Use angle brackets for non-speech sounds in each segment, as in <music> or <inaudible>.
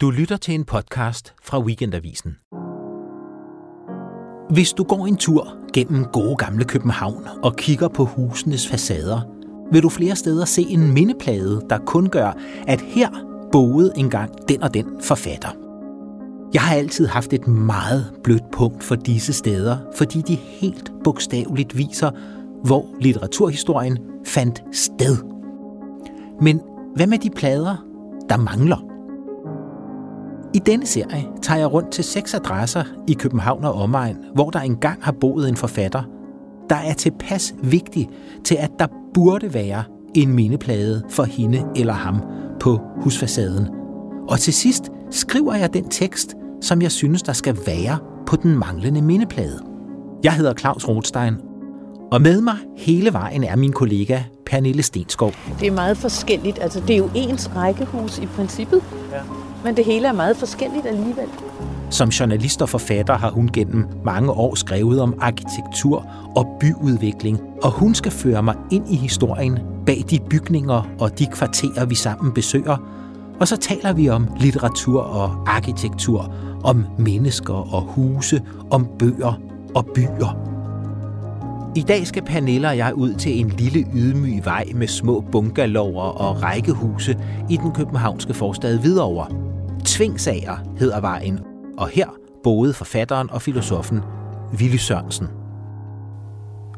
Du lytter til en podcast fra Weekendavisen. Hvis du går en tur gennem gode gamle København og kigger på husenes facader, vil du flere steder se en mindeplade, der kun gør, at her boede engang den og den forfatter. Jeg har altid haft et meget blødt punkt for disse steder, fordi de helt bogstaveligt viser, hvor litteraturhistorien fandt sted. Men hvad med de plader, der mangler? I denne serie tager jeg rundt til seks adresser i København og omegn, hvor der engang har boet en forfatter, der er tilpas vigtig til, at der burde være en mindeplade for hende eller ham på husfacaden. Og til sidst skriver jeg den tekst, som jeg synes, der skal være på den manglende mindeplade. Jeg hedder Claus Rothstein, og med mig hele vejen er min kollega Pernille Stenskov. Det er meget forskelligt. Altså, det er jo ens rækkehus i princippet. Ja. Men det hele er meget forskelligt alligevel. Som journalist og forfatter har hun gennem mange år skrevet om arkitektur og byudvikling, og hun skal føre mig ind i historien bag de bygninger og de kvarterer, vi sammen besøger. Og så taler vi om litteratur og arkitektur, om mennesker og huse, om bøger og byer. I dag skal Pernille og jeg ud til en lille ydmyg vej med små bungalower og rækkehuse i den københavnske forstad Hvidovre. Tvingsager hedder vejen, og her boede forfatteren og filosofen Willy Sørensen.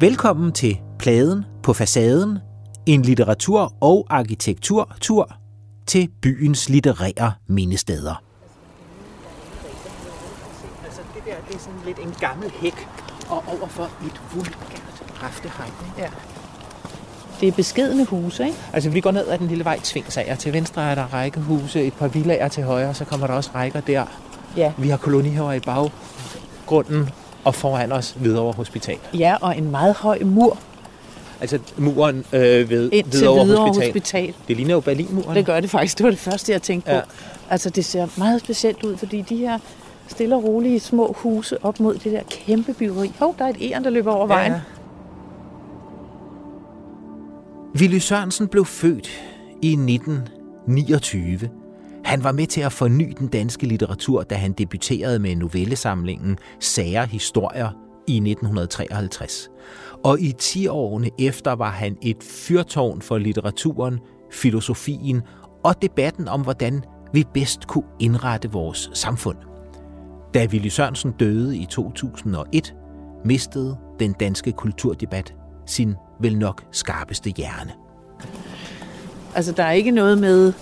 Velkommen til Pladen på facaden, en litteratur- og arkitekturtur til byens litterære mindesteder. Altså det der, det er sådan lidt en gammel hæk, og overfor et vulgært raftehegn. Ja. Det er beskedende huse, ikke? Altså, vi går ned ad den lille vej Tvingsager. Til venstre er der rækkehuse, et par villager til højre, så kommer der også rækker der. Ja. Vi har kolonihaver i baggrunden, og foran os Hvidovre Hospital. Ja, og en meget høj mur. Altså muren øh, ved Ind til Hvidovre Hvidovre Hospital. Hospital. Det ligner jo Berlinmuren. Det gør det faktisk. Det var det første, jeg tænkte Ja. på. Altså, det ser meget specielt ud, fordi de her stille og rolige små huse op mod det der kæmpe byggeri. Hov, der er et æren, der løber over vejen. Ja. Willy Sørensen blev født i 1929. Han var med til at forny den danske litteratur, da han debuterede med novellesamlingen Sager Historier i 1953. Og i 10 årene efter var han et fyrtårn for litteraturen, filosofien og debatten om, hvordan vi bedst kunne indrette vores samfund. Da Willy Sørensen døde i 2001, mistede den danske kulturdebat sin vel nok skarpeste hjerne. Altså, der er ikke noget med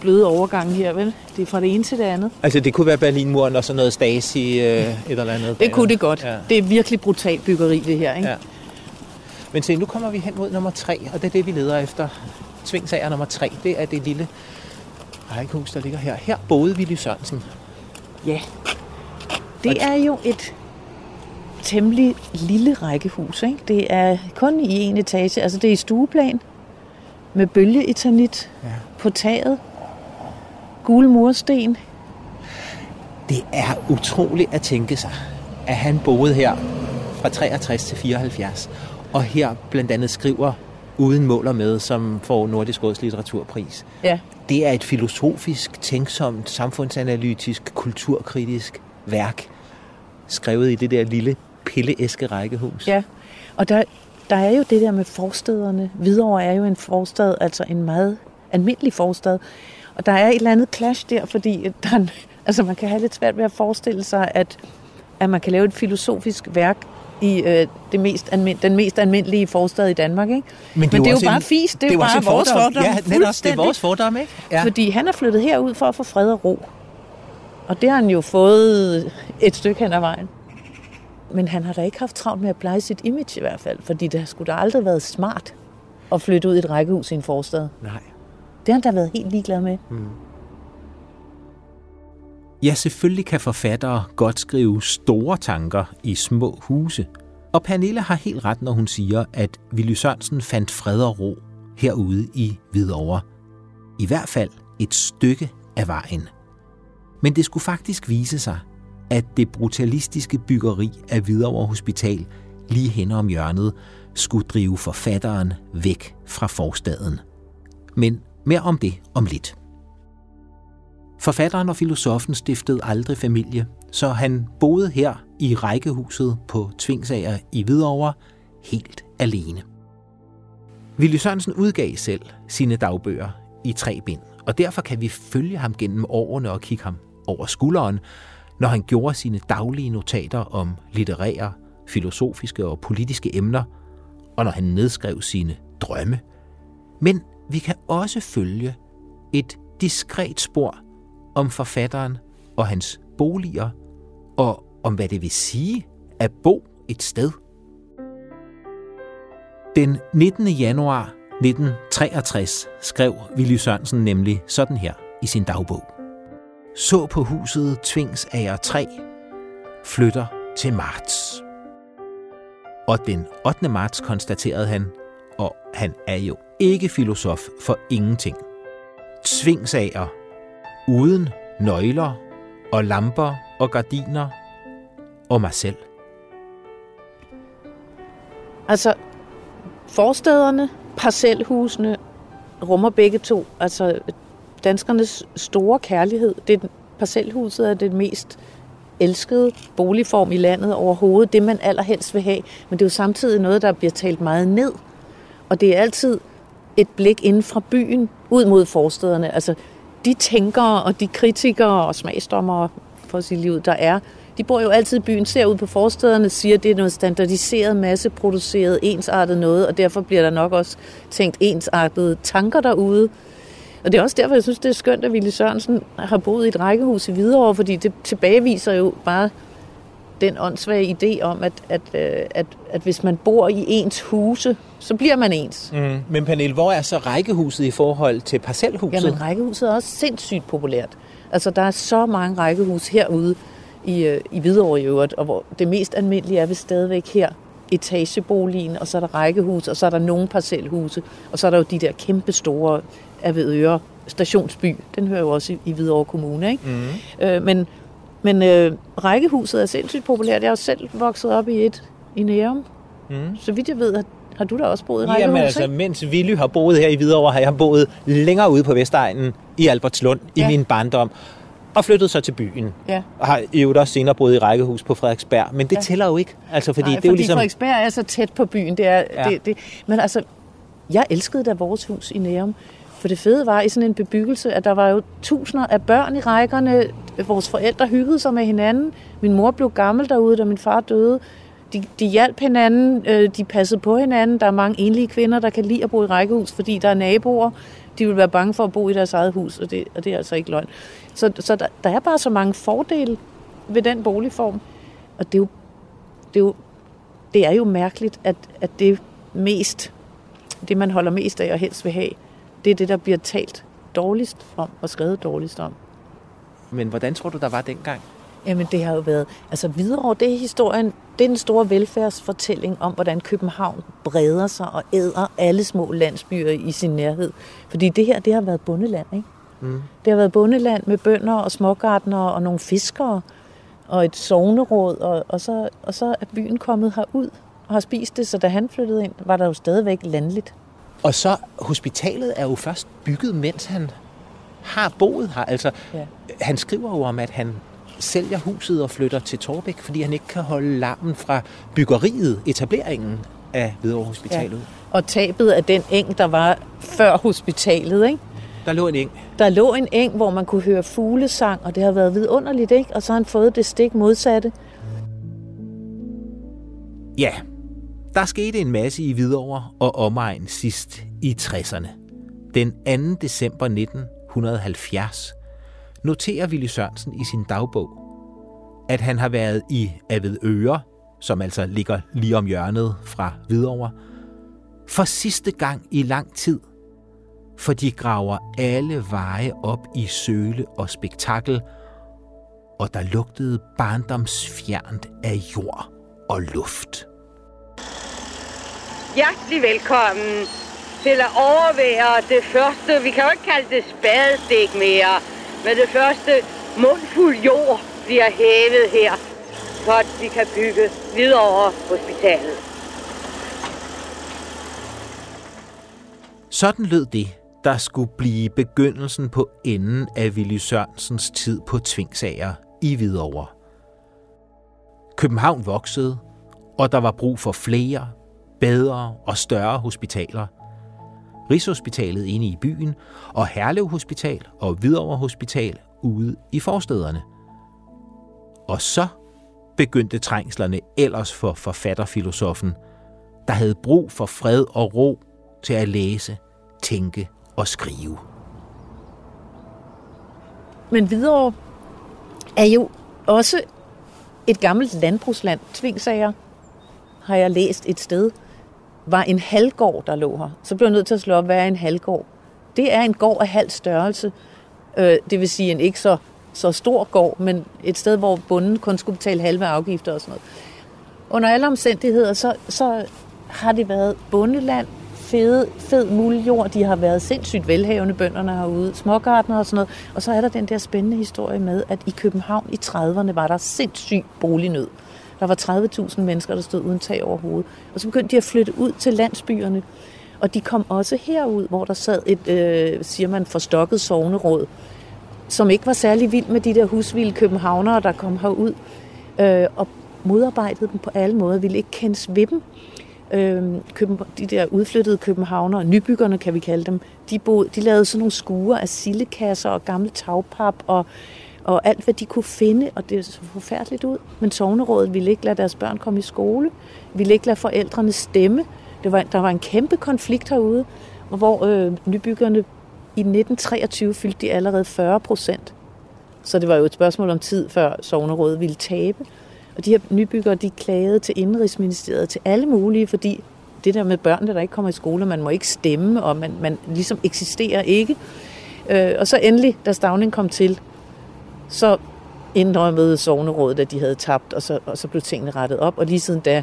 bløde overgange her, vel? Det er fra det ene til det andet. Altså det kunne være Berlinmuren og sådan noget Stasi, øh, et eller andet. Det kunne det godt. Ja. Det er virkelig brutalt byggeri, det her, ikke? Ja. Men se, nu kommer vi hen mod nummer tre, og det er det, vi leder efter. Tvingsager nummer tre, det er det lille rækkehus, der ligger her. Her boede Willy Sørensen. Ja. Det er jo et temmelig lille rækkehus, ikke? Det er kun i en etage. Altså, det er i stueplan med bølgeetanit Ja. på taget. Gule mursten. Det er utroligt at tænke sig, at han boede her fra 63 til 74, og her blandt andet skriver Uden mål og med, som får Nordisk Råds litteraturpris. Ja. Det er et filosofisk, tænksomt, samfundsanalytisk, kulturkritisk værk, skrevet i det der lille pilleæske rækkehus. Ja. Og der, der er jo det der med forstederne. Hvidovre er jo en forstad, altså en meget almindelig forstad. Og der er et eller andet clash der, fordi der er, altså man kan have lidt svært ved at forestille sig, at, at man kan lave et filosofisk værk i øh, det mest almin, den mest almindelige forstad i Danmark. Ikke? Men det er jo, også bare en- fis, det er, jo bare vores fordom. Ja, netop, det er vores fordom, ikke? Ja. Fordi han er flyttet herud for at få fred og ro. Og det har han jo fået et stykke hen ad vejen. Men han har da ikke haft travlt med at pleje sit image i hvert fald, fordi det sgu da aldrig været smart at flytte ud i et rækkehus i en forstad. Nej. Det har han da været helt ligeglad med. Ja, selvfølgelig kan forfattere godt skrive store tanker i små huse. Og Pernille har helt ret, når hun siger, at Willy Sørensen fandt fred og ro herude i Hvidovre. I hvert fald et stykke af vejen. Men det skulle faktisk vise sig, at det brutalistiske byggeri af Hvidovre Hospital lige hen om hjørnet skulle drive forfatteren væk fra forstaden. Men mere om det om lidt. Forfatteren og filosofen stiftede aldrig familie, så han boede her i rækkehuset på Tvingsager i Hvidovre helt alene. Willy Sørensen udgav selv sine dagbøger i tre bind, og derfor kan vi følge ham gennem årene og kigge ham over skulderen, når han gjorde sine daglige notater om litterære, filosofiske og politiske emner, og når han nedskrev sine drømme. Men vi kan også følge et diskret spor om forfatteren og hans boliger, og om hvad det vil sige at bo et sted. Den 19. januar 1963 skrev Willy Sørensen nemlig sådan her i sin dagbog. Så på huset Tvings Ager 3, flytter til marts. Og den 8. marts konstaterede han, og han er jo ikke filosof for ingenting. Tvingsager uden nøgler og lamper og gardiner og mig selv. Altså, forstederne, parcelhusene rummer begge to. Altså, danskernes store kærlighed. Det er, parcelhuset er det mest elskede boligform i landet overhovedet. Det, man allerhelst vil have. Men det er jo samtidig noget, der bliver talt meget ned. Og det er altid et blik inden fra byen ud mod forstederne. Altså, de tænkere og de kritikere og smagsdommere, for at sige livet, der er, de bor jo altid i byen, ser ud på forstederne, siger, at det er noget standardiseret, masseproduceret, ensartet noget, og derfor bliver der nok også tænkt ensartede tanker derude. Og det er også derfor, jeg synes, det er skønt, at Ville Sørensen har boet i et rækkehus i Hvidovre, fordi det tilbageviser jo bare den åndssvage idé om, at, at, øh, at, at hvis man bor i ens huse, så bliver man ens. Mm. Men Pernille, hvor er så rækkehuset i forhold til parcelhuset? Jamen, rækkehuset er også sindssygt populært. Altså, der er så mange rækkehus herude i, øh, i Hvidovre i øvrigt, og hvor det mest almindelige er vi stadigvæk her etageboligen, og så er der rækkehus, og så er der nogle parcelhuse, og så er der jo de der kæmpe store Avedøre stationsby. Den hører jo også i, i Hvidovre Kommune. Ikke? Mm. Øh, men men øh, rækkehuset er sindssygt populært. Jeg er jo selv vokset op i et i Nærum. Mm. Så vidt jeg ved, har, har du da også boet i rækkehus, Jamen altså, ikke? mens Willy har boet her i Hvidovre, har jeg boet længere ude på Vestegnen i Albertslund ja. i min barndom og flyttet så til byen. Ja. Og har jo også senere boet i rækkehus på Frederiksberg. Men det ja. tæller jo ikke. Altså, fordi Nej, det er fordi jo ligesom... Frederiksberg er så tæt på byen. Det er, ja. det, det, men altså, jeg elskede da vores hus i Nærum. For det fede var i sådan en bebyggelse, at der var jo tusinder af børn i rækkerne. Vores forældre hyggede sig med hinanden. Min mor blev gammel derude, da min far døde. De, de hjalp hinanden, øh, de passede på hinanden. Der er mange enlige kvinder, der kan lide at bo i rækkehus, fordi der er naboer. De vil være bange for at bo i deres eget hus, og det, og det er altså ikke løgn. Så, så der, der er bare så mange fordele ved den boligform. Og det er jo, det er jo, det er jo mærkeligt, at, at det mest, det man holder mest af og helst vil have, det er det, der bliver talt dårligst om og skrevet dårligst om. Men hvordan tror du, der var dengang? Jamen det har jo været, altså videre det er historien, det er den store velfærdsfortælling om, hvordan København breder sig og æder alle små landsbyer i sin nærhed. Fordi det her, det har været bundeland, ikke? Mm. Det har været bundeland med bønder og smågardnere og nogle fiskere og et sovneråd, og, og, så, og så er byen kommet herud og har spist det, så da han flyttede ind, var der jo stadigvæk landligt. Og så hospitalet er jo først bygget, mens han har boet her. Altså, ja. han skriver jo om, at han sælger huset og flytter til Torbæk, fordi han ikke kan holde larmen fra byggeriet, etableringen af Hvidovre Hospitalet. Ja. Og tabet af den eng, der var før hospitalet, ikke? Der lå en eng. Der lå en eng, hvor man kunne høre fuglesang, og det har været vidunderligt, ikke? Og så har han fået det stik modsatte. Ja, der skete en masse i Hvidovre og omegn sidst i 60'erne. Den 2. december 1970 noterer Willy Sørensen i sin dagbog, at han har været i Avedøre, som altså ligger lige om hjørnet fra Hvidovre, for sidste gang i lang tid, for de graver alle veje op i søle og spektakel, og der lugtede barndomsfjernt af jord og luft. Hjertelig velkommen til at overvære det første, vi kan jo ikke kalde det spadestik mere, men det første mundfuld jord bliver hævet her, for at vi kan bygge videre over hospitalet. Sådan lød det, der skulle blive begyndelsen på enden af Willy Sørensens tid på Tvingsager i Hvidovre. København voksede, og der var brug for flere, bedre og større hospitaler. Rigshospitalet inde i byen, og Herlev Hospital og Hvidovre Hospital ude i forstederne. Og så begyndte trængslerne ellers for forfatterfilosofen, der havde brug for fred og ro til at læse, tænke og skrive. Men videre er jo også et gammelt landbrugsland. Tvingsager har jeg læst et sted, var en halvgård, der lå her. Så blev jeg nødt til at slå op, hvad er en halvgård? Det er en gård af halv størrelse. Øh, det vil sige en ikke så, så stor gård, men et sted, hvor bunden kun skulle betale halve afgifter og sådan noget. Under alle omstændigheder, så, så har det været bundeland, fede, fed muljord. De har været sindssygt velhavende, bønderne herude, smågardner og sådan noget. Og så er der den der spændende historie med, at i København i 30'erne var der sindssyg bolignød. Der var 30.000 mennesker, der stod uden tag over hovedet. Og så begyndte de at flytte ud til landsbyerne. Og de kom også herud, hvor der sad et, øh, siger man, forstokket sovneråd, som ikke var særlig vild med de der husvilde københavnere, der kom herud, øh, og modarbejdede dem på alle måder, ville ikke kendes ved dem. Øh, de der udflyttede københavnere, nybyggerne kan vi kalde dem, de, boede, de lavede sådan nogle skuer af sillekasser og gamle tagpap og, og alt, hvad de kunne finde, og det så forfærdeligt ud. Men sovnerådet ville ikke lade deres børn komme i skole, ville ikke lade forældrene stemme. Det var, der var en kæmpe konflikt herude, hvor øh, nybyggerne i 1923 fyldte de allerede 40 procent. Så det var jo et spørgsmål om tid, før sovnerådet ville tabe. Og de her nybyggere, de klagede til Indrigsministeriet, til alle mulige, fordi det der med børnene, der ikke kommer i skole, man må ikke stemme, og man, man ligesom eksisterer ikke. Øh, og så endelig, da Stavning kom til, så indrømmede sovnerådet, at de havde tabt, og så, og så blev tingene rettet op. Og lige siden da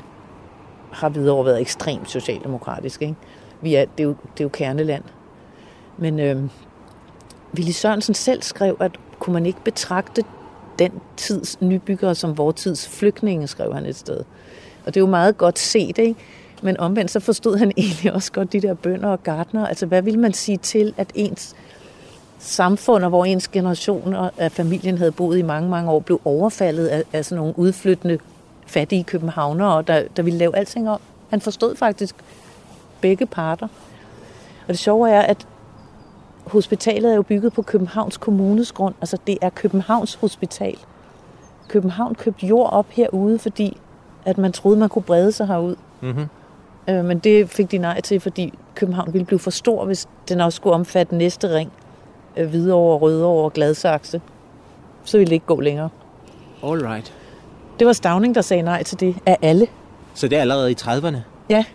har Hvidovre været ekstremt socialdemokratisk. Ikke? Vi er, det, er jo, det er jo kerneland. Men øh, Willy Sørensen selv skrev, at kunne man ikke betragte den tids nybyggere som vores tids flygtninge, skrev han et sted. Og det er jo meget godt set, ikke? Men omvendt så forstod han <laughs> egentlig også godt de der bønder og gardner. Altså hvad vil man sige til, at ens samfund, hvor ens generationer af familien havde boet i mange, mange år, blev overfaldet af, af sådan nogle udflyttende fattige københavnere, der, der ville lave alting om. Han forstod faktisk begge parter. Og det sjove er, at hospitalet er jo bygget på Københavns Kommunes grund. Altså det er Københavns Hospital. København købte jord op herude, fordi at man troede, man kunne brede sig herud. Mm-hmm. Øh, men det fik de nej til, fordi København ville blive for stor, hvis den også skulle omfatte næste ring. Øh, Hvidovre, Rødovre og Gladsaxe. Så ville det ikke gå længere. All right. Det var Stavning, der sagde nej til det af alle. Så det er allerede i 30'erne? Ja,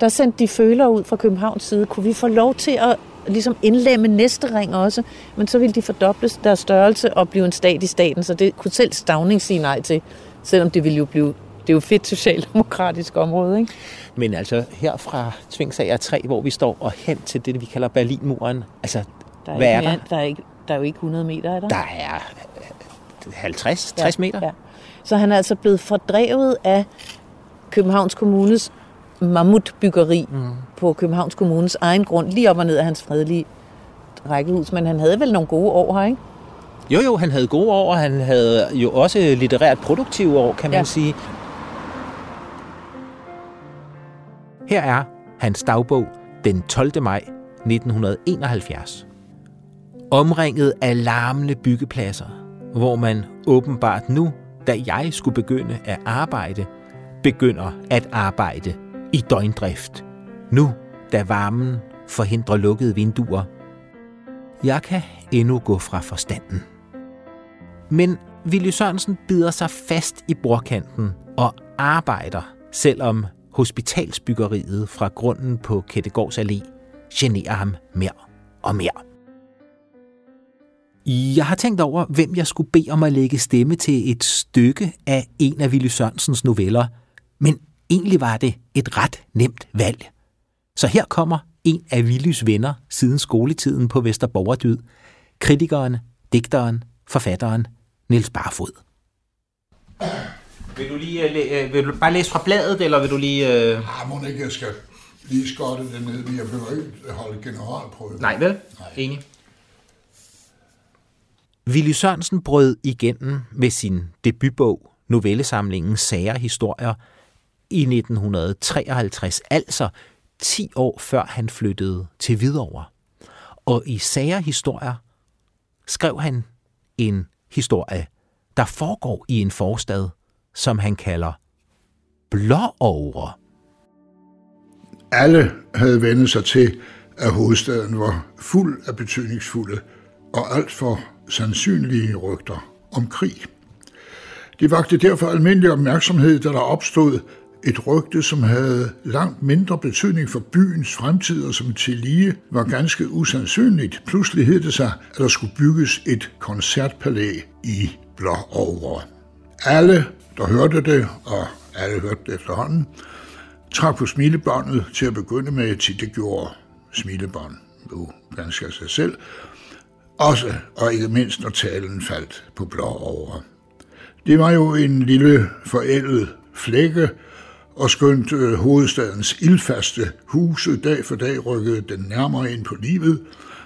der sendte de føler ud fra Københavns side. Kunne vi få lov til at ligesom indlemme næste ring også, men så ville de fordoble deres størrelse og blive en stat i staten, så det kunne selv Stavning sige nej til, selvom det ville jo blive det er jo fedt socialdemokratisk område, ikke? Men altså her fra Tvingsager 3, hvor vi står, og hen til det, vi kalder Berlinmuren, altså, der er hvad er der? Der er, ikke, der er jo ikke 100 meter, er der? Der er 50, 60 ja, meter. Ja. Så han er altså blevet fordrevet af Københavns Kommunes mammutbyggeri mm. på Københavns Kommunes egen grund, lige op og ned af hans fredelige rækkehus. Men han havde vel nogle gode år her, ikke? Jo, jo, han havde gode år, og han havde jo også litterært produktive år, kan man ja. sige. Her er hans dagbog den 12. maj 1971. Omringet af larmende byggepladser, hvor man åbenbart nu, da jeg skulle begynde at arbejde, begynder at arbejde i døgndrift. Nu, da varmen forhindrer lukkede vinduer. Jeg kan endnu gå fra forstanden. Men Willy Sørensen bider sig fast i bordkanten og arbejder, selvom hospitalsbyggeriet fra grunden på Kettegårds Allé generer ham mere og mere. Jeg har tænkt over, hvem jeg skulle bede om at lægge stemme til et stykke af en af Willy Sørensens noveller, men egentlig var det et ret nemt valg. Så her kommer en af Willys venner siden skoletiden på Vesterborgerdyd, kritikeren, digteren, forfatteren Niels Barfod. Vil du lige øh, vil du bare læse fra bladet, eller vil du lige... Uh... Ah, må ikke, jeg skal lige skottet det ned, men jeg behøver ikke holde generalprøve. Nej, vel? Nej. Enig. Willy Sørensen brød igennem med sin debutbog, novellesamlingen Sager Historier, i 1953, altså 10 år før han flyttede til Hvidovre. Og i Sager Historier skrev han en historie, der foregår i en forstad, som han kalder Blåovre. Alle havde vendt sig til, at hovedstaden var fuld af betydningsfulde og alt for sandsynlige rygter om krig. Det vagte derfor almindelig opmærksomhed, da der opstod et rygte, som havde langt mindre betydning for byens fremtid, og som til lige var ganske usandsynligt. Pludselig hed det sig, at der skulle bygges et koncertpalæ i Blåovre. Alle, der hørte det, og alle hørte det efterhånden, trak på smilebåndet til at begynde med, til det gjorde smilebånd jo ganske af sig selv, også og ikke mindst når talen faldt på Blåovre. Det var jo en lille forældet flække, og skønt øh, hovedstadens ildfaste huse dag for dag rykkede den nærmere ind på livet,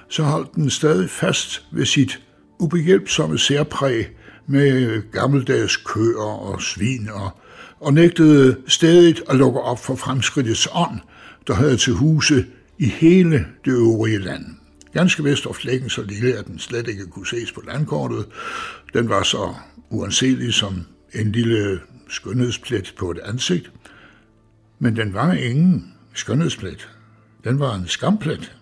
så holdt den stadig fast ved sit ubehjælpsomme særpræg med gammeldags køer og svin og, og nægtede stadig at lukke op for fremskridtets ånd, der havde til huse i hele det øvrige land. Ganske vest var flækken så lille, at den slet ikke kunne ses på landkortet. Den var så uanselig som en lille skønhedsplet på et ansigt, men den var ingen skønhedsplet. Den var en skamplet.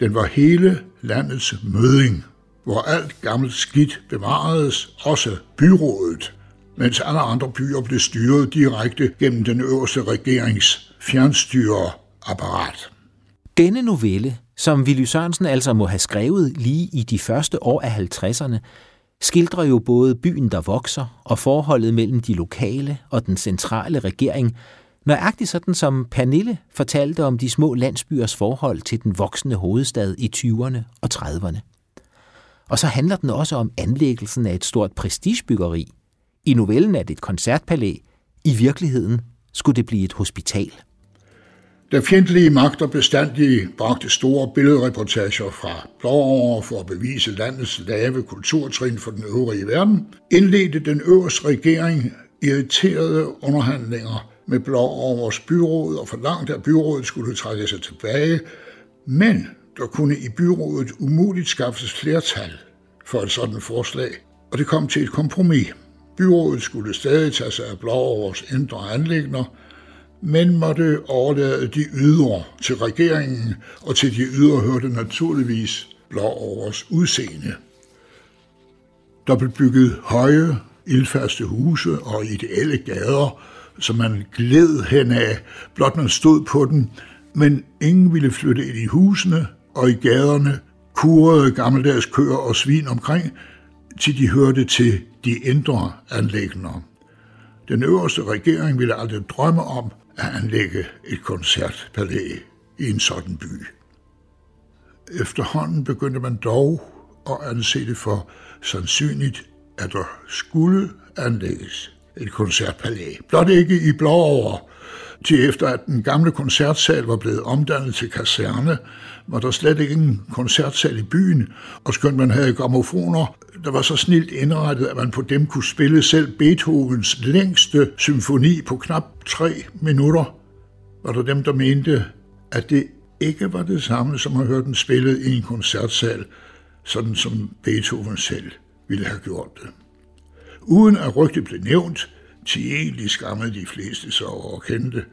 Den var hele landets møding, hvor alt gammelt skidt bevaredes, også byrådet, mens alle andre byer blev styret direkte gennem den øverste regerings fjernstyreapparat. Denne novelle, som Willy Sørensen altså må have skrevet lige i de første år af 50'erne, skildrer jo både byen, der vokser, og forholdet mellem de lokale og den centrale regering, Nøjagtigt sådan som Pernille fortalte om de små landsbyers forhold til den voksende hovedstad i 20'erne og 30'erne. Og så handler den også om anlæggelsen af et stort prestigebyggeri. I novellen er det et koncertpalæ. I virkeligheden skulle det blive et hospital. Da fjendtlige magter bestandigt bragte store billedreportager fra Blåovre for at bevise landets lave kulturtrin for den øvrige verden, indledte den øverste regering irriterede underhandlinger med vores byråd og forlangte, at byrådet skulle trække sig tilbage, men der kunne i byrådet umuligt skaffes flertal for et sådan forslag, og det kom til et kompromis. Byrådet skulle stadig tage sig af vores indre anlægner, men måtte overlade de ydre til regeringen, og til de ydre hørte naturligvis Blåovers udseende. Der blev bygget høje, ildfaste huse og ideelle gader, som man gled hen af, blot man stod på den, men ingen ville flytte ind i husene, og i gaderne kurede gammeldags køer og svin omkring, til de hørte til de indre anlægner. Den øverste regering ville aldrig drømme om at anlægge et koncertpalæ i en sådan by. Efterhånden begyndte man dog at anse det for sandsynligt, at der skulle anlægges et koncertpalæ. Blot ikke i Blåover, til efter at den gamle koncertsal var blevet omdannet til kaserne, var der slet ikke en koncertsal i byen, og skønt man havde gramofoner, der var så snilt indrettet, at man på dem kunne spille selv Beethovens længste symfoni på knap tre minutter, var der dem, der mente, at det ikke var det samme som at høre den spillet i en koncertsal, sådan som Beethoven selv ville have gjort det. Uden at rygtet blev nævnt, til egentlig skammede de fleste sig over kendte,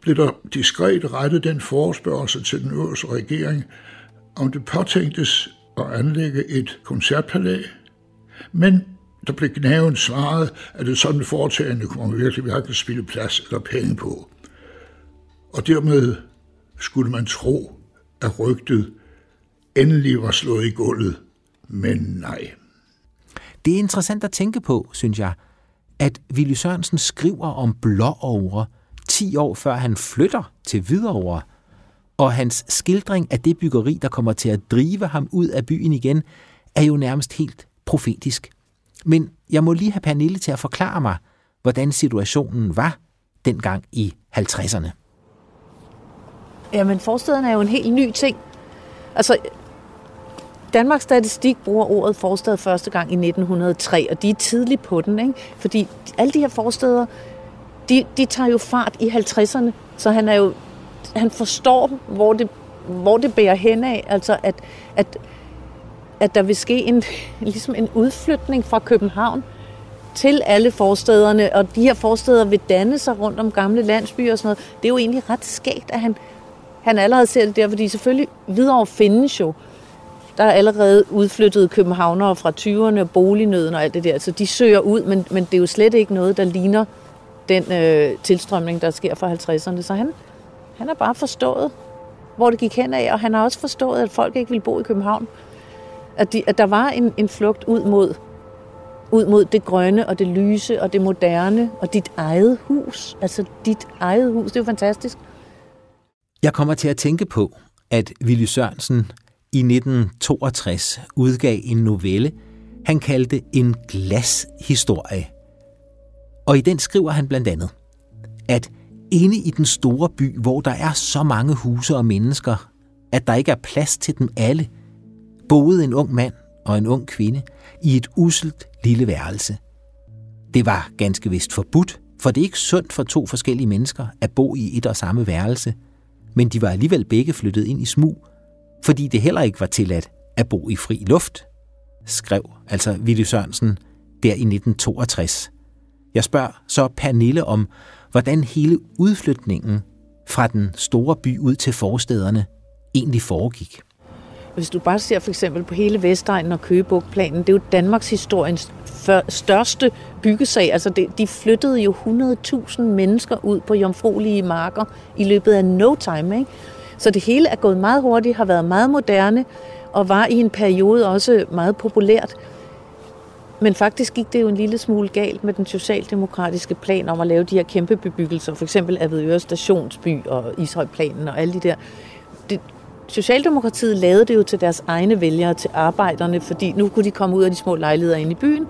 blev der diskret rettet den forespørgsel til den øverste regering, om det påtænktes at anlægge et koncertpalæ, men der blev gnaven svaret, at et sådan foretagende kunne man virkelig hverken spille plads eller penge på. Og dermed skulle man tro, at rygtet endelig var slået i gulvet, men nej. Det er interessant at tænke på, synes jeg, at Willy Sørensen skriver om blåovre 10 år før han flytter til Hvidovre, og hans skildring af det byggeri, der kommer til at drive ham ud af byen igen, er jo nærmest helt profetisk. Men jeg må lige have Pernille til at forklare mig, hvordan situationen var dengang i 50'erne. Jamen, forstederne er jo en helt ny ting. Altså, Danmarks Statistik bruger ordet forstad første gang i 1903, og de er tidligt på den, ikke? fordi alle de her forsteder, de, de tager jo fart i 50'erne, så han er jo han forstår, hvor det, hvor det bærer hen af, altså at, at, at der vil ske en, <laughs> ligesom en udflytning fra København til alle forstederne, og de her forsteder vil danne sig rundt om gamle landsbyer og sådan noget. Det er jo egentlig ret skægt, at han, han allerede ser det der, fordi selvfølgelig videre findes jo. Der er allerede udflyttet københavnere fra 20'erne, bolignøden og alt det der, så de søger ud, men, men det er jo slet ikke noget, der ligner den øh, tilstrømning, der sker fra 50'erne. Så han, han har bare forstået, hvor det gik hen af, og han har også forstået, at folk ikke ville bo i København. At, de, at der var en, en flugt ud mod, ud mod det grønne og det lyse og det moderne og dit eget hus. Altså dit eget hus, det er jo fantastisk. Jeg kommer til at tænke på, at Willy Sørensen i 1962 udgav en novelle, han kaldte en glashistorie. Og i den skriver han blandt andet, at inde i den store by, hvor der er så mange huse og mennesker, at der ikke er plads til dem alle, boede en ung mand og en ung kvinde i et uselt lille værelse. Det var ganske vist forbudt, for det er ikke sundt for to forskellige mennesker at bo i et og samme værelse, men de var alligevel begge flyttet ind i smug, fordi det heller ikke var tilladt at bo i fri luft, skrev altså Willy Sørensen der i 1962. Jeg spørger så Pernille om, hvordan hele udflytningen fra den store by ud til forstederne egentlig foregik. Hvis du bare ser for eksempel på hele Vestegnen og Køgebugtplanen, det er jo Danmarks historiens største byggesag. Altså det, de flyttede jo 100.000 mennesker ud på jomfruelige marker i løbet af no time. Ikke? Så det hele er gået meget hurtigt, har været meget moderne og var i en periode også meget populært. Men faktisk gik det jo en lille smule galt med den socialdemokratiske plan om at lave de her kæmpe bebyggelser, for eksempel Avedøre Stationsby og Ishøjplanen og alle de der. Det, Socialdemokratiet lavede det jo til deres egne vælgere, til arbejderne, fordi nu kunne de komme ud af de små lejligheder ind i byen.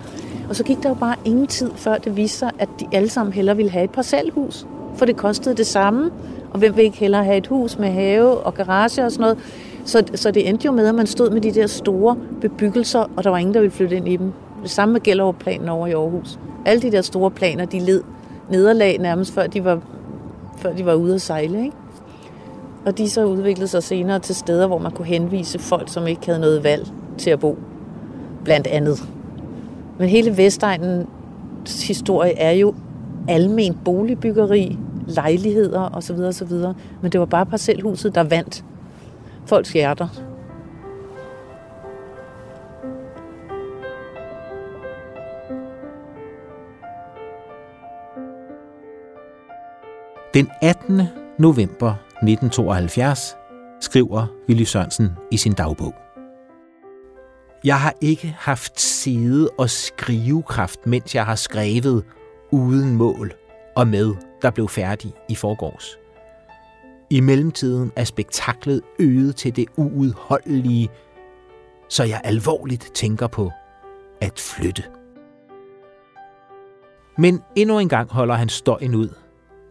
Og så gik der jo bare ingen tid, før det viste sig, at de alle sammen hellere ville have et parcelhus. For det kostede det samme, og hvem vil ikke hellere have et hus med have og garage og sådan noget. Så, så det endte jo med, at man stod med de der store bebyggelser, og der var ingen, der ville flytte ind i dem. Det samme med Gellerup-planen over i Aarhus. Alle de der store planer, de led nederlag nærmest, før de var, før de var ude at sejle. Ikke? Og de så udviklede sig senere til steder, hvor man kunne henvise folk, som ikke havde noget valg til at bo. Blandt andet. Men hele Vestegnens historie er jo almen boligbyggeri, lejligheder osv. osv. Men det var bare parcelhuset, der vandt folks hjerter. Den 18. november 1972 skriver Willy Sørensen i sin dagbog. Jeg har ikke haft side og skrivekraft, mens jeg har skrevet uden mål og med, der blev færdig i forgårs. I mellemtiden er spektaklet øget til det uudholdelige, så jeg alvorligt tænker på at flytte. Men endnu en gang holder han støjen ud,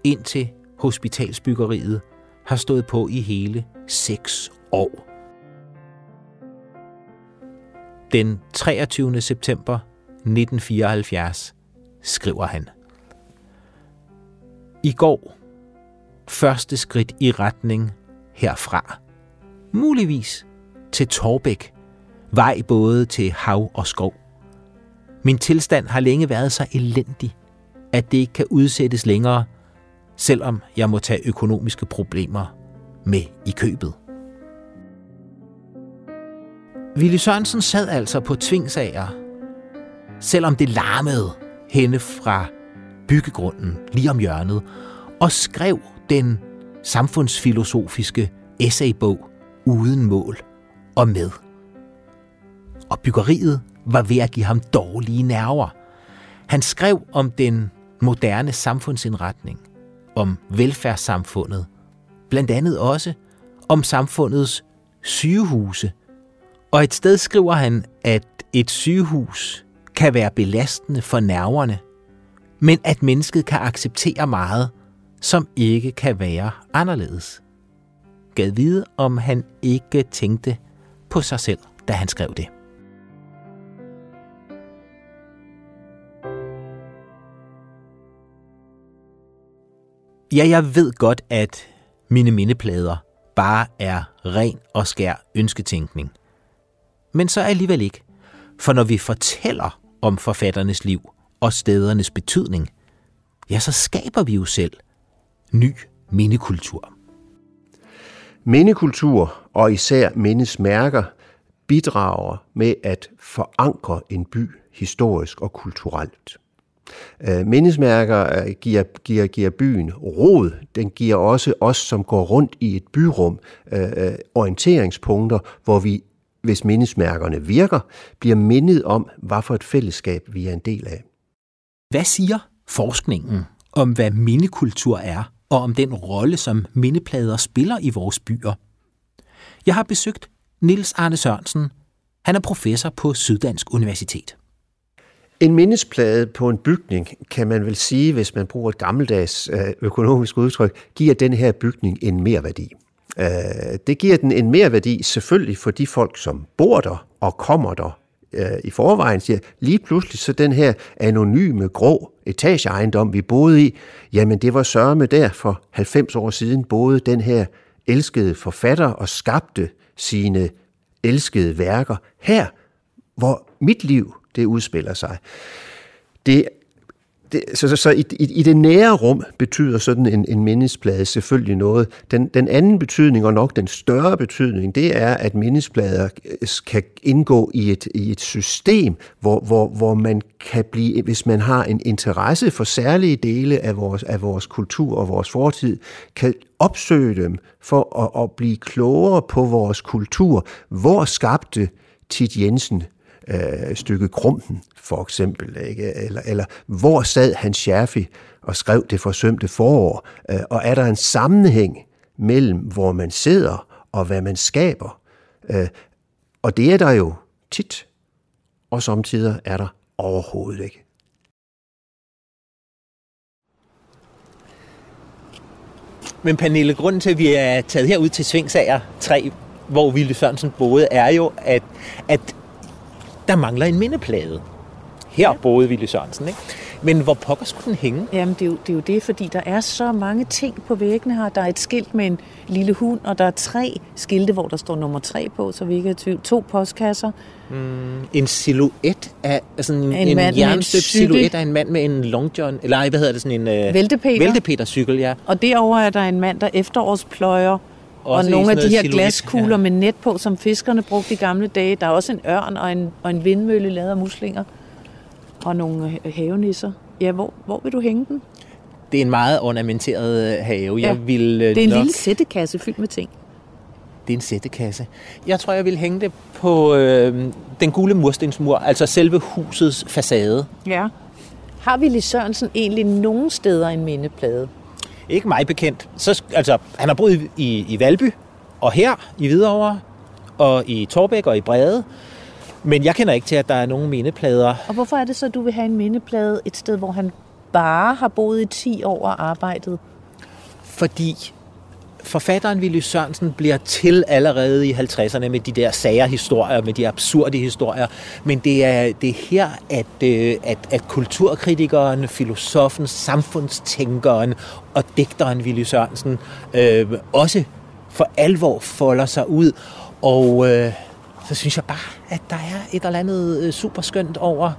indtil hospitalsbyggeriet har stået på i hele seks år. Den 23. september 1974 skriver han. I går første skridt i retning herfra. Muligvis til Torbæk, vej både til hav og skov. Min tilstand har længe været så elendig, at det ikke kan udsættes længere, selvom jeg må tage økonomiske problemer med i købet. Ville Sørensen sad altså på tvingsager, selvom det larmede henne fra byggegrunden lige om hjørnet, og skrev den samfundsfilosofiske essaybog uden mål og med. Og byggeriet var ved at give ham dårlige nerver. Han skrev om den moderne samfundsindretning, om velfærdssamfundet, blandt andet også om samfundets sygehuse. Og et sted skriver han, at et sygehus kan være belastende for nerverne, men at mennesket kan acceptere meget, som ikke kan være anderledes. gad vide, om han ikke tænkte på sig selv, da han skrev det. Ja, jeg ved godt, at mine mindeplader bare er ren og skær ønsketænkning. Men så alligevel ikke. For når vi fortæller om forfatternes liv og stedernes betydning, ja, så skaber vi jo selv ny mindekultur. Mindekultur og især mindesmærker bidrager med at forankre en by historisk og kulturelt. Øh, mindesmærker øh, giver, giver, giver byen rod. Den giver også os, som går rundt i et byrum, øh, øh, orienteringspunkter, hvor vi, hvis mindesmærkerne virker, bliver mindet om, hvad for et fællesskab vi er en del af. Hvad siger forskningen om, hvad mindekultur er, og om den rolle, som mindeplader spiller i vores byer? Jeg har besøgt Nils Arne Sørensen. Han er professor på Syddansk Universitet. En mindesplade på en bygning, kan man vel sige, hvis man bruger et gammeldags øh, økonomisk udtryk, giver den her bygning en mere værdi. Øh, det giver den en mere værdi selvfølgelig for de folk, som bor der og kommer der øh, i forvejen, siger lige pludselig så den her anonyme grå etageejendom, vi boede i, jamen det var sørme der for 90 år siden boede den her elskede forfatter og skabte sine elskede værker her, hvor mit liv det udspiller sig. Det, det, så, så, så i, i, i det nære rum betyder sådan en, en mindesplade selvfølgelig noget. Den, den anden betydning, og nok den større betydning, det er, at mindesplader øh, kan indgå i et, i et system, hvor, hvor, hvor man kan blive, hvis man har en interesse for særlige dele af vores, af vores kultur og vores fortid, kan opsøge dem for at, at blive klogere på vores kultur. Hvor skabte Tit Jensen øh, stykke Krumpen, for eksempel, ikke? Eller, eller hvor sad han Scherfi og skrev det forsømte forår, øh, og er der en sammenhæng mellem, hvor man sidder og hvad man skaber? Øh, og det er der jo tit, og samtidig er der overhovedet ikke. Men Pernille, grunden til, at vi er taget herud til Svingsager 3, hvor Ville Sørensen boede, er jo, at, at der mangler en mindeplade. Her ja. boede Ville Sørensen, ikke? Men hvor pokker skulle den hænge? Jamen, det er, jo, det er jo det, fordi der er så mange ting på væggene her. Der er et skilt med en lille hund, og der er tre skilte, hvor der står nummer tre på, så vi ikke er tvivl. To postkasser. Mm, en silhuet af altså en, en, en jernstøbt silhuet af en mand med en long john, eller hvad hedder det, sådan en uh, Væltepeter. Væltepeter-cykel, ja. Og derover er der en mand, der efterårspløjer også og nogle af de her silhuet, glaskugler ja. med net på, som fiskerne brugte i gamle dage. Der er også en ørn og en, og en vindmølle lavet af muslinger. Og nogle øh, havenisser. Ja, hvor, hvor vil du hænge den? Det er en meget ornamenteret øh, have. Ja. Jeg vil, det er en nok... lille sættekasse fyldt med ting. Det er en sættekasse. Jeg tror, jeg vil hænge det på øh, den gule murstensmur, altså selve husets facade. Ja. Har Ville Sørensen egentlig nogen steder en mindeplade? Ikke mig bekendt. Så, altså, han har boet i, i Valby, og her i Hvidovre, og i Torbæk og i Brede. Men jeg kender ikke til, at der er nogen mindeplader. Og hvorfor er det så, at du vil have en mindeplade et sted, hvor han bare har boet i 10 år og arbejdet? Fordi forfatteren Willy Sørensen bliver til allerede i 50'erne med de der sager-historier, med de absurde historier. Men det er, det er her, at, øh, at, at kulturkritikeren, filosofen, samfundstænkeren og digteren Willy Sørensen øh, også for alvor folder sig ud. Og øh, så synes jeg bare, at der er et eller andet super superskønt over,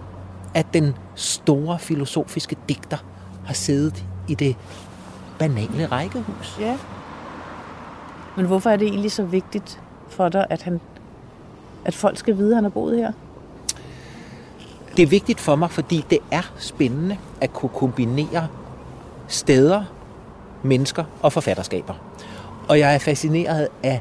at den store filosofiske digter har siddet i det banale rækkehus. Ja. Men hvorfor er det egentlig så vigtigt for dig, at, han, at folk skal vide, at han har boet her? Det er vigtigt for mig, fordi det er spændende at kunne kombinere steder, mennesker og forfatterskaber. Og jeg er fascineret af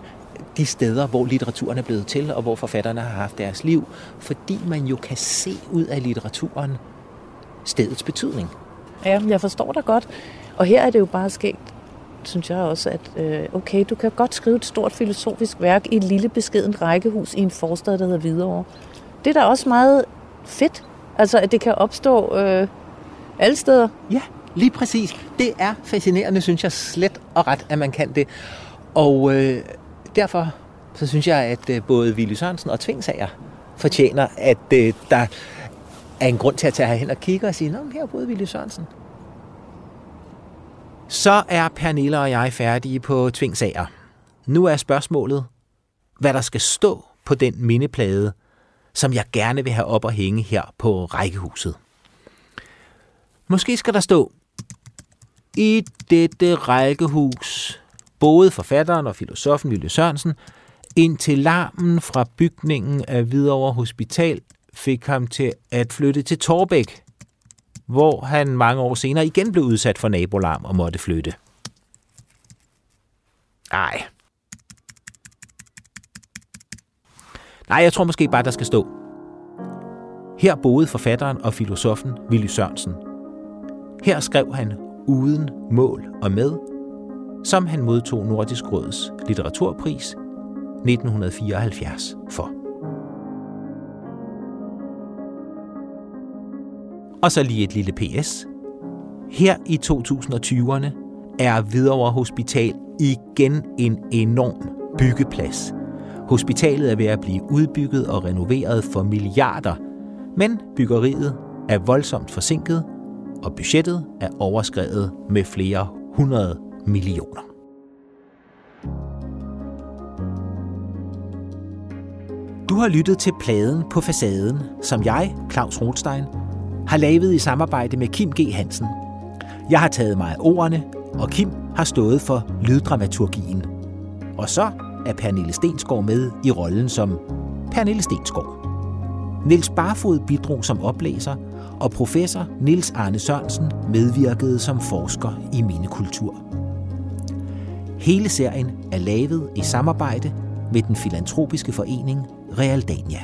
de steder, hvor litteraturen er blevet til, og hvor forfatterne har haft deres liv, fordi man jo kan se ud af litteraturen stedets betydning. Ja, jeg forstår dig godt. Og her er det jo bare sket, synes jeg også, at øh, okay, du kan godt skrive et stort filosofisk værk i et lille beskeden rækkehus i en forstad, der hedder Hvidovre. Det er da også meget fedt, altså at det kan opstå øh, alle steder. Ja, lige præcis. Det er fascinerende, synes jeg slet og ret, at man kan det. Og øh, derfor så synes jeg, at øh, både Ville Sørensen og Tvingsager fortjener, at øh, der er en grund til at tage hen og kigge og sige, Nå, her boede både Sørensen. Så er Pernille og jeg færdige på Tvingsager. Nu er spørgsmålet, hvad der skal stå på den mindeplade, som jeg gerne vil have op og hænge her på rækkehuset. Måske skal der stå, i dette rækkehus boede forfatteren og filosofen Ville Sørensen, indtil larmen fra bygningen af Hvidovre Hospital fik ham til at flytte til Torbæk, hvor han mange år senere igen blev udsat for nabolarm og måtte flytte. Nej. Nej, jeg tror måske bare, der skal stå. Her boede forfatteren og filosofen Willy Sørensen. Her skrev han uden mål og med, som han modtog Nordisk Råds litteraturpris 1974 for. Og så lige et lille PS. Her i 2020'erne er Hvidovre Hospital igen en enorm byggeplads. Hospitalet er ved at blive udbygget og renoveret for milliarder, men byggeriet er voldsomt forsinket, og budgettet er overskrevet med flere hundrede millioner. Du har lyttet til pladen på facaden, som jeg, Claus Rothstein, har lavet i samarbejde med Kim G. Hansen. Jeg har taget mig af ordene, og Kim har stået for lyddramaturgien. Og så er Pernille Stensgaard med i rollen som Pernille Stensgaard. Niels Barfod bidrog som oplæser, og professor Nils Arne Sørensen medvirkede som forsker i mindekultur. Hele serien er lavet i samarbejde med den filantropiske forening Realdania.